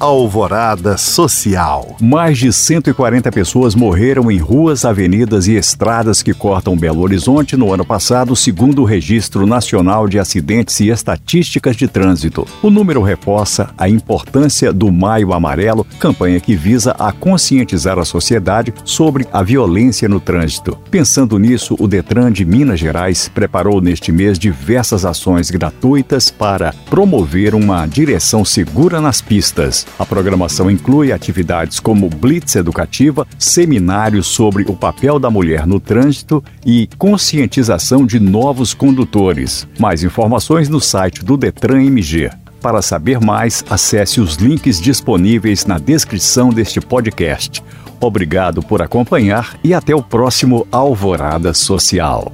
Alvorada Social. Mais de 140 pessoas morreram em ruas, avenidas e estradas que cortam Belo Horizonte no ano passado, segundo o Registro Nacional de Acidentes e Estatísticas de Trânsito. O número reforça a importância do Maio Amarelo, campanha que visa a conscientizar a sociedade sobre a violência no trânsito. Pensando nisso, o Detran de Minas Gerais preparou neste mês diversas ações gratuitas para promover uma direção segura nas pistas. A programação inclui atividades como blitz educativa, seminários sobre o papel da mulher no trânsito e conscientização de novos condutores. Mais informações no site do Detran MG. Para saber mais, acesse os links disponíveis na descrição deste podcast. Obrigado por acompanhar e até o próximo Alvorada Social.